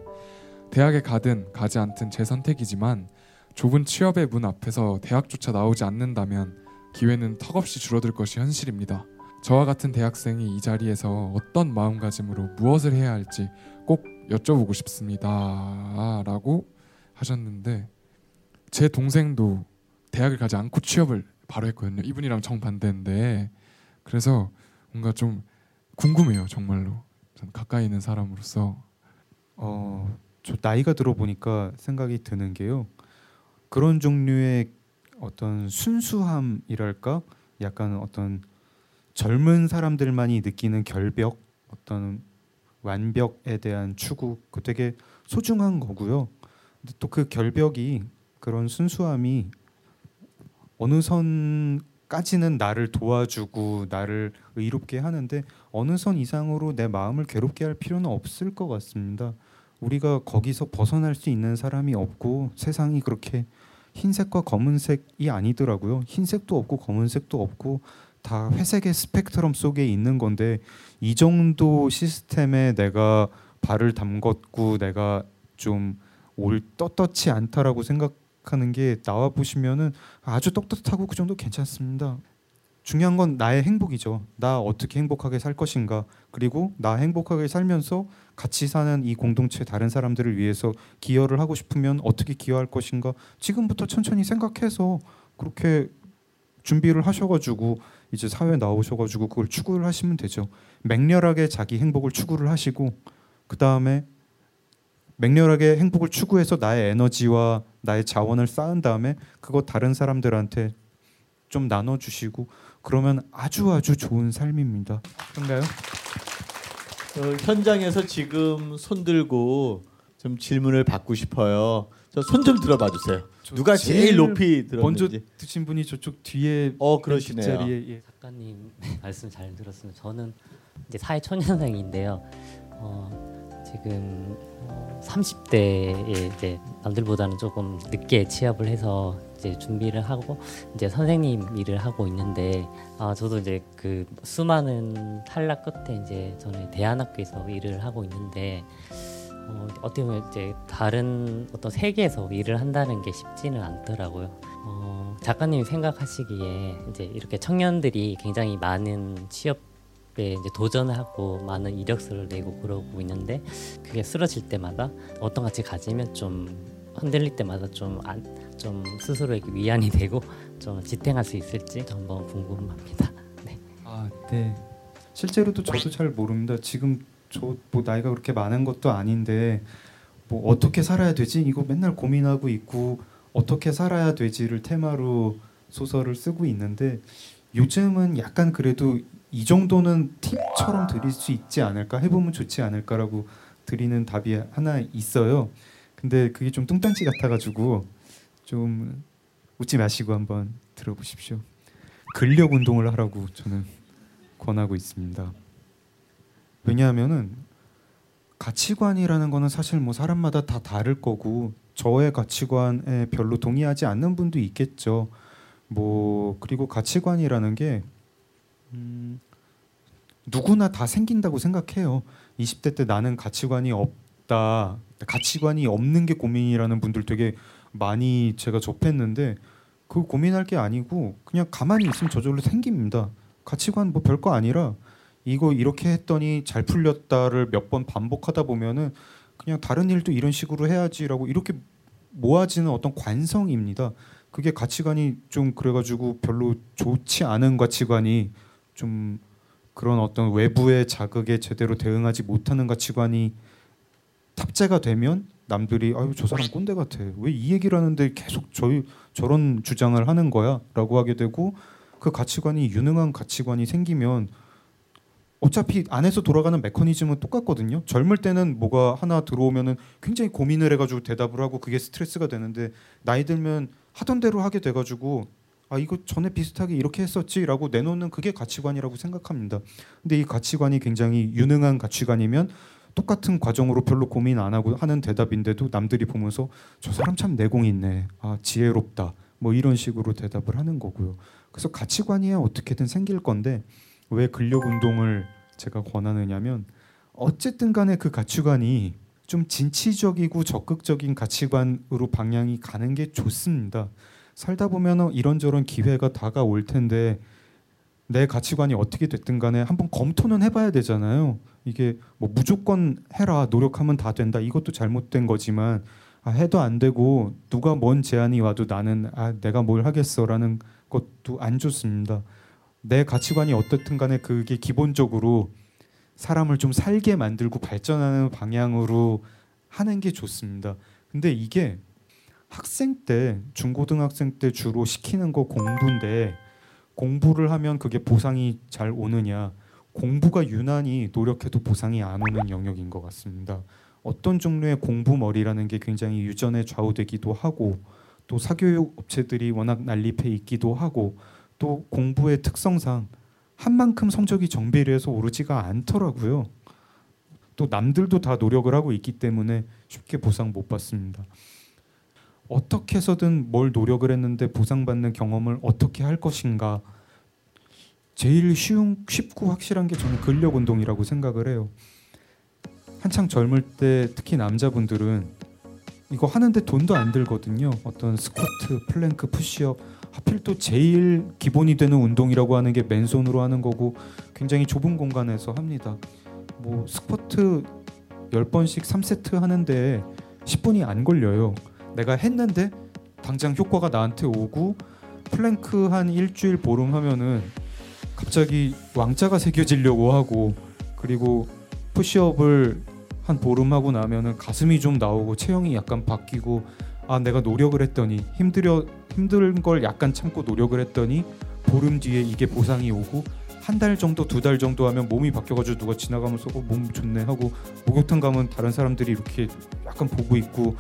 대학에 가든 가지 않든 제 선택이지만 좁은 취업의 문 앞에서 대학조차 나오지 않는다면 기회는 턱없이 줄어들 것이 현실입니다. 저와 같은 대학생이 이 자리에서 어떤 마음가짐으로 무엇을 해야 할지 꼭 여쭤보고 싶습니다. 라고 하셨는데 제 동생도 대학을 가지 않고 취업을 바로 했거든요. 이분이랑 정반대인데 그래서 뭔가 좀 궁금해요. 정말로 전 가까이 있는 사람으로서 어, 저 나이가 들어 보니까 생각이 드는 게요. 그런 종류의 어떤 순수함이랄까, 약간 어떤 젊은 사람들만이 느끼는 결벽, 어떤 완벽에 대한 추구, 그 되게 소중한 거고요. 근데 또 그 결벽이 그런 순수함이 어느 선 까지는 나를 도와주고 나를 의롭게 하는데 어느 선 이상으로 내 마음을 괴롭게 할 필요는 없을 것 같습니다. 우리가 거기서 벗어날 수 있는 사람이 없고 세상이 그렇게 흰색과 검은색이 아니더라고요. 흰색도 없고 검은색도 없고 다 회색의 스펙트럼 속에 있는 건데 이 정도 시스템에 내가 발을 담궜고 내가 좀 올 떳떳지 않다라고 생각 하는 게 나와 보시면은 아주 떳떳하고 그 정도 괜찮습니다. 중요한 건 나의 행복이죠. 나 어떻게 행복하게 살 것인가. 그리고 나 행복하게 살면서 같이 사는 이 공동체 다른 사람들을 위해서 기여를 하고 싶으면 어떻게 기여할 것인가. 지금부터 천천히 생각해서 그렇게 준비를 하셔가지고 이제 사회에 나오셔가지고 그걸 추구를 하시면 되죠. 맹렬하게 자기 행복을 추구를 하시고 그 다음에 맹렬하게 행복을 추구해서 나의 에너지와 나의 자원을 쌓은 다음에 그거 다른 사람들한테 좀 나눠주시고 그러면 아주 아주 좋은 삶입니다. 그런가요? 어, 현장에서 지금 손 들고 좀 질문을 받고 싶어요. 저 손 좀 들어봐 주세요. 누가 제일, 높이 먼저 들었는지. 드신 분이 저쪽 뒤에 어 그러시네요. 자리에 예. 작가님 말씀 잘 들었습니다. 저는 이제 사회 초년생인데요. 어, 지금 어, 30대에 이제 남들보다는 조금 늦게 취업을 해서 이제 준비를 하고 이제 선생님 일을 하고 있는데 아 저도 이제 그 수많은 탈락 끝에 이제 저는 대안학교에서 일을 하고 있는데 어, 어떻게 보면 이제 다른 어떤 세계에서 일을 한다는 게 쉽지는 않더라고요. 어, 작가님이 생각하시기에 이제 이렇게 청년들이 굉장히 많은 취업 에 이제 도전을 하고 많은 이력서를 내고 그러고 있는데 그게 쓰러질 때마다 어떤 가치 가지면 좀 흔들릴 때마다 좀 안, 좀 스스로에게 위안이 되고 좀 지탱할 수 있을지 한번 궁금합니다. 네. 아, 네. 실제로도 저도 잘 모릅니다. 지금 저 뭐 나이가 그렇게 많은 것도 아닌데 뭐 어떻게 살아야 되지? 이거 맨날 고민하고 있고 어떻게 살아야 되지를 테마로 소설을 쓰고 있는데 요즘은 약간 그래도 이 정도는 팁처럼 드릴 수 있지 않을까 해보면 좋지 않을까라고 드리는 답이 하나 있어요. 근데 그게 좀 뚱딴지 같아가지고 좀 웃지 마시고 한번 들어보십시오. 근력 운동을 하라고 저는 권하고 있습니다. 왜냐하면은 가치관이라는 거는 사실 뭐 사람마다 다 다를 거고 저의 가치관에 별로 동의하지 않는 분도 있겠죠. 뭐 그리고 가치관이라는 게 음, 누구나 다 생긴다고 생각해요. 20대 때 나는 가치관이 없다. 가치관이 없는 게 고민이라는 분들 되게 많이 제가 접했는데 그 고민할 게 아니고 그냥 가만히 있으면 저절로 생깁니다. 가치관 뭐 별거 아니라 이거 이렇게 했더니 잘 풀렸다를 몇 번 반복하다 보면은 그냥 다른 일도 이런 식으로 해야지라고 이렇게 모아지는 어떤 관성입니다. 그게 가치관이 좀 그래가지고 별로 좋지 않은 가치관이 좀 그런 어떤 외부의 자극에 제대로 대응하지 못하는 가치관이 탑재가 되면 남들이 아유 저 사람 꼰대 같아 왜 이 얘기를 하는데 계속 저희 저런 주장을 하는 거야라고 하게 되고 그 가치관이 유능한 가치관이 생기면 어차피 안에서 돌아가는 메커니즘은 똑같거든요. 젊을 때는 뭐가 하나 들어오면은 굉장히 고민을 해가지고 대답을 하고 그게 스트레스가 되는데 나이 들면 하던 대로 하게 돼가지고 아 이거 전에 비슷하게 이렇게 했었지라고 내놓는 그게 가치관이라고 생각합니다. 근데 이 가치관이 굉장히 유능한 가치관이면 똑같은 과정으로 별로 고민 안 하고 하는 대답인데도 남들이 보면서 저 사람 참 내공이 있네. 아 지혜롭다. 뭐 이런 식으로 대답을 하는 거고요. 그래서 가치관이야 어떻게든 생길 건데 왜 근력 운동을 제가 권하느냐면 어쨌든 간에 그 가치관이 좀 진취적이고 적극적인 가치관으로 방향이 가는 게 좋습니다. 살다 보면 이런저런 기회가 다가올 텐데 내 가치관이 어떻게 됐든 간에 한번 검토는 해봐야 되잖아요. 이게 뭐 무조건 해라 노력하면 다 된다 이것도 잘못된 거지만 아, 해도 안 되고 누가 뭔 제안이 와도 나는 아 내가 뭘 하겠어라는 것도 안 좋습니다. 내 가치관이 어떻든 간에 그게 기본적으로 사람을 좀 살게 만들고 발전하는 방향으로 하는 게 좋습니다. 근데 이게 학생 때 중고등학생 때 주로 시키는 거 공부인데 공부를 하면 그게 보상이 잘 오느냐 공부가 유난히 노력해도 보상이 안 오는 영역인 것 같습니다. 어떤 종류의 공부머리라는 게 굉장히 유전에 좌우되기도 하고 또 사교육 업체들이 워낙 난립해 있기도 하고 또 공부의 특성상 한 만큼 성적이 정비례 해서 오르지가 않더라고요. 또 남들도 다 노력을 하고 있기 때문에 쉽게 보상 못 받습니다. 어떻게 해서든 뭘 노력을 했는데 보상받는 경험을 어떻게 할 것인가 제일 쉬운 쉽고 확실한 게 저는 근력 운동이라고 생각을 해요. 한창 젊을 때 특히 남자분들은 이거 하는데 돈도 안 들거든요. 어떤 스쿼트, 플랭크, 푸시업 하필 또 제일 기본이 되는 운동이라고 하는 게 맨손으로 하는 거고 굉장히 좁은 공간에서 합니다. 뭐 스쿼트 10번씩 3세트 하는데 10분이 안 걸려요. 내가 했는데 당장 효과가 나한테 오고 플랭크 한 일주일 보름 하면은 갑자기 왕자가 새겨지려고 하고 그리고 푸시업을 한 보름 하고 나면은 가슴이 좀 나오고 체형이 약간 바뀌고 아 내가 노력을 했더니 힘들어 힘든 걸 약간 참고 노력을 했더니 보름 뒤에 이게 보상이 오고 한 달 정도 두 달 정도 하면 몸이 바뀌어가지고 누가 지나가면서 어, 몸 좋네 하고 목욕탕 가면 다른 사람들이 이렇게 약간 보고 있고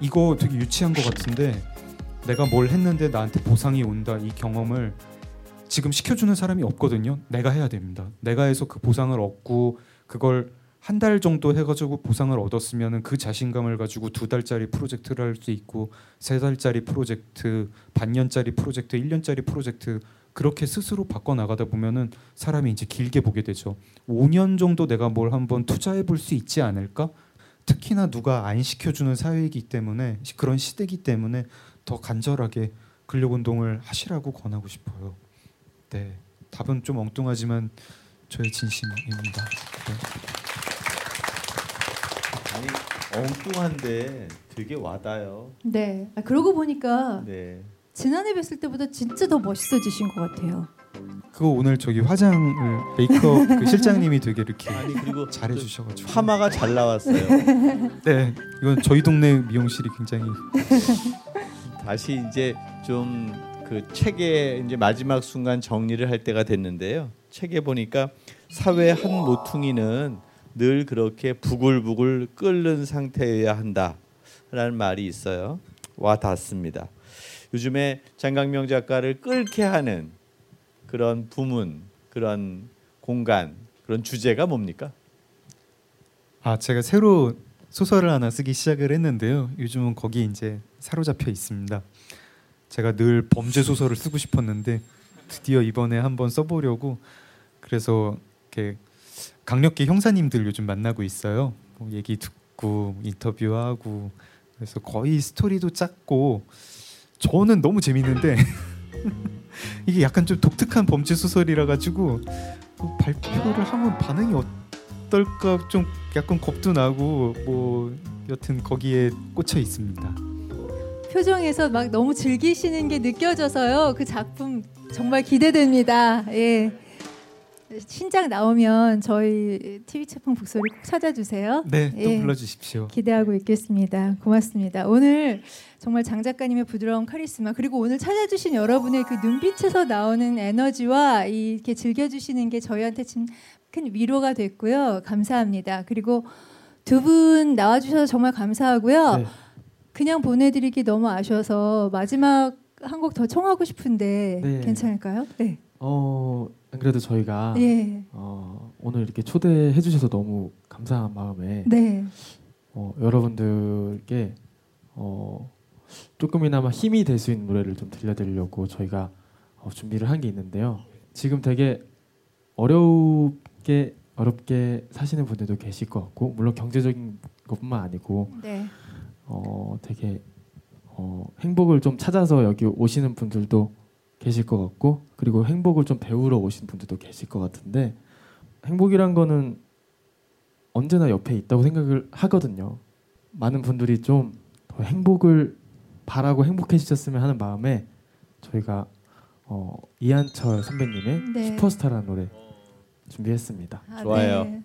이거 되게 유치한 것 같은데 내가 뭘 했는데 나한테 보상이 온다 이 경험을 지금 시켜주는 사람이 없거든요. 내가 해야 됩니다. 내가 해서 그 보상을 얻고 그걸 한 달 정도 해가지고 보상을 얻었으면은 그 자신감을 가지고 두 달짜리 프로젝트를 할 수 있고 세 달짜리 프로젝트, 반년짜리 프로젝트, 1년짜리 프로젝트 그렇게 스스로 바꿔 나가다 보면은 사람이 이제 길게 보게 되죠. 5년 정도 내가 뭘 한번 투자해 볼 수 있지 않을까? 특히나 누가 안 시켜주는 사회이기 때문에 그런 시대이기 때문에 더 간절하게 근력 운동을 하시라고 권하고 싶어요. 네, 답은 좀 엉뚱하지만 저의 진심입니다. 네. 아니 엉뚱한데 되게 와닿아요. 네. 아, 그러고 보니까 네. 지난해 뵀을 때보다 진짜 더 멋있어지신 것 같아요. 그거 오늘 저기 화장을 메이크업 그 실장님이 되게 이렇게 아니 그리고 잘해 주셔가지고 파마가 잘 나왔어요. 네, 이건 저희 동네 미용실이 굉장히 다시 이제 좀 그 책의 이제 마지막 순간 정리를 할 때가 됐는데요. 책에 보니까 사회 한 모퉁이는 늘 그렇게 부글부글 끓는 상태여야 한다라는 말이 있어요. 와 닿습니다. 요즘에 장강명 작가를 끓게 하는 그런 부문, 그런 공간, 그런 주제가 뭡니까? 아 제가 새로 소설을 하나 쓰기 시작을 했는데요. 요즘은 거기 이제 사로잡혀 있습니다. 제가 늘 범죄 소설을 쓰고 싶었는데 드디어 이번에 한번 써보려고 그래서 이렇게 강력계 형사님들 요즘 만나고 있어요. 뭐 얘기 듣고 인터뷰하고 그래서 거의 스토리도 짰고 저는 너무 재밌는데 이게 약간 좀 독특한 범죄 소설이라 가지고 그 발표를 하면 반응이 어떨까 좀 약간 겁도 나고 뭐 여튼 거기에 꽂혀 있습니다. 표정에서 막 너무 즐기시는 게 느껴져서요. 그 작품 정말 기대됩니다. 예. 신작 나오면 저희 TV 채팅 북소리 꼭 찾아주세요. 네, 또 예. 불러주십시오. 기대하고 있겠습니다. 고맙습니다. 오늘 정말 장 작가님의 부드러운 카리스마 그리고 오늘 찾아주신 여러분의 그 눈빛에서 나오는 에너지와 이- 이렇게 즐겨주시는 게 저희한테 참큰 위로가 됐고요. 감사합니다. 그리고 두 분 나와주셔서 정말 감사하고요. 네. 그냥 보내드리기 너무 아쉬워서 마지막 한 곡 더 청하고 싶은데 네. 괜찮을까요? 네. 어, 안 그래도 저희가 예. 어, 오늘 이렇게 초대해 주셔서 너무 감사한 마음에 네. 어, 여러분들께 어, 조금이나마 힘이 될 수 있는 노래를 좀 들려드리려고 저희가 어, 준비를 한 게 있는데요. 지금 되게 어렵게 어렵게 사시는 분들도 계실 것 같고 물론 경제적인 것뿐만 아니고 네. 어, 되게 어, 행복을 좀 찾아서 여기 오시는 분들도 계실 것 같고 그리고 행복을 좀 배우러 오신 분들도 계실 것 같은데 행복이란 거는 언제나 옆에 있다고 생각을 하거든요. 많은 분들이 좀 더 행복을 바라고 행복해지셨으면 하는 마음에 저희가 어, 이한철 선배님의 네. 슈퍼스타라는 노래 준비했습니다. 아, 좋아요. 네.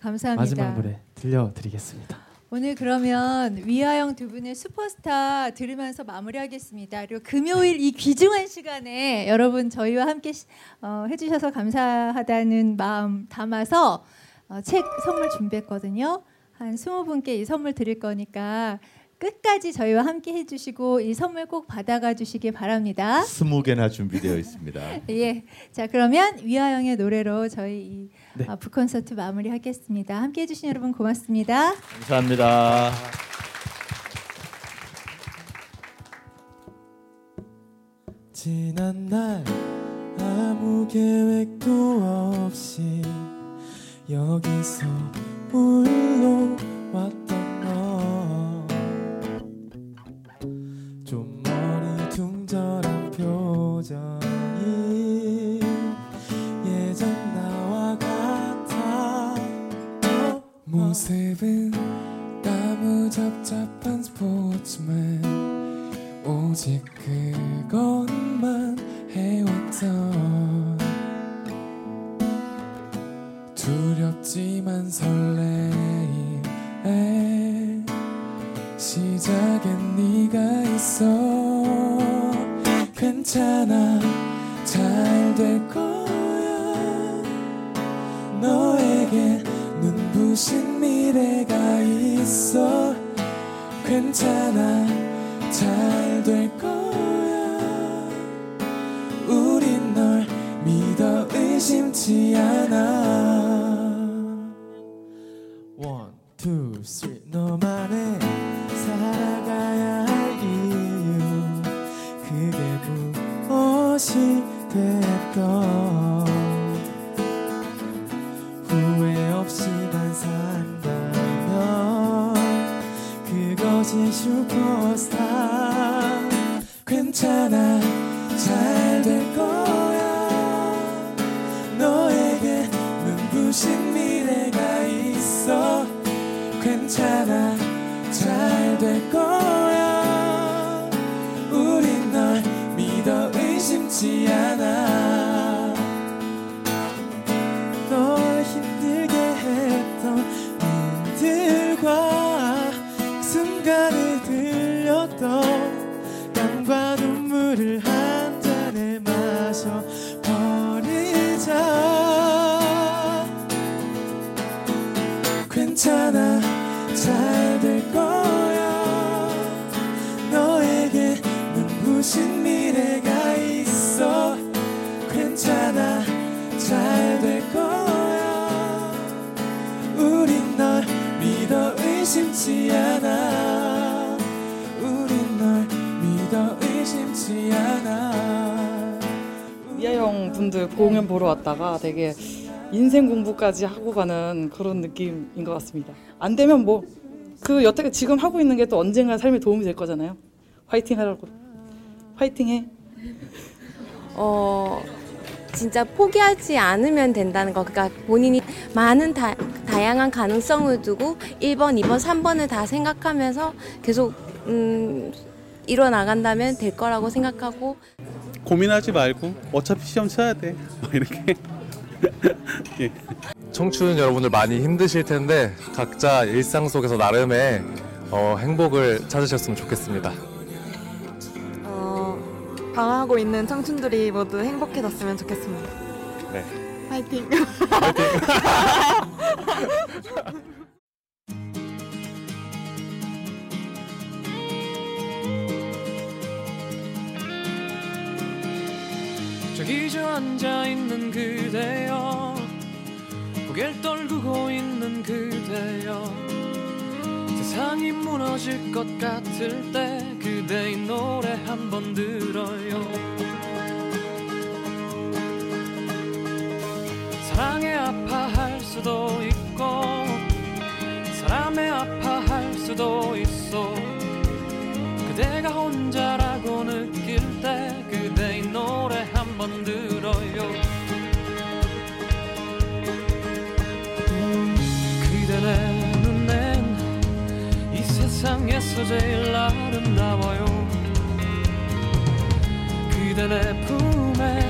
감사합니다. 마지막 노래 들려드리겠습니다. 오늘 그러면 위아영 두 분의 슈퍼스타 들으면서 마무리하겠습니다. 그리고 금요일 이 귀중한 시간에 여러분 저희와 함께 시- 어, 해주셔서 감사하다는 마음 담아서 어, 책 선물 준비했거든요. 한 20분께 이 선물 드릴 거니까 끝까지 저희와 함께 해주시고 이 선물 꼭 받아가 주시기 바랍니다. 스무 개나 준비되어 있습니다. 예. 자 그러면 위아영의 노래로 저희 이 네. 아, 북콘서트 마무리하겠습니다. 함께 해주신 여러분 고맙습니다. 감사합니다. 지난 날 아무 계획도 없이 여기서 홀로 왔 모습은 나무잡잡한 스포츠맨 오직 그 괜찮아. 잘 될 거야. 너에게 눈부신 미래가 있어. 괜찮아. 잘 될 거야 분들 공연 보러 왔다가 되게 인생 공부까지 하고 가는 그런 느낌인 것 같습니다. 안 되면 뭐 그 여태까지 지금 하고 있는 게 또 언젠가 삶에 도움이 될 거잖아요. 화이팅 하라고. 화이팅 해. 어 진짜 포기하지 않으면 된다는 거. 그러니까 본인이 많은 다, 다양한 가능성을 두고 1번, 2번, 3번을 다 생각하면서 계속 음, 이뤄 나간다면 될 거라고 생각하고 고민하지 말고 어차피 시험 쳐야 돼. 뭐 이렇게. 예. 청춘 여러분들 많이 힘드실 텐데 각자 일상 속에서 나름의 어, 행복을 찾으셨으면 좋겠습니다. 어, 방황하고 있는 청춘들이 모두 행복해졌으면 좋겠습니다. 네. 화이팅! 저 기저 앉아 있는 그대여. 고개를 떨구고 있는 그대여. 세상이 무너질 것 같을 때 그대의 노래 한 번 들어요. 사랑에 아파할 수도 있고 사람에 아파할 수도 있어. 그대가 혼자라 노래 한번 들어요. 그대 내 눈엔 이 세상에서 제일 아름다워요. 그대 내 품에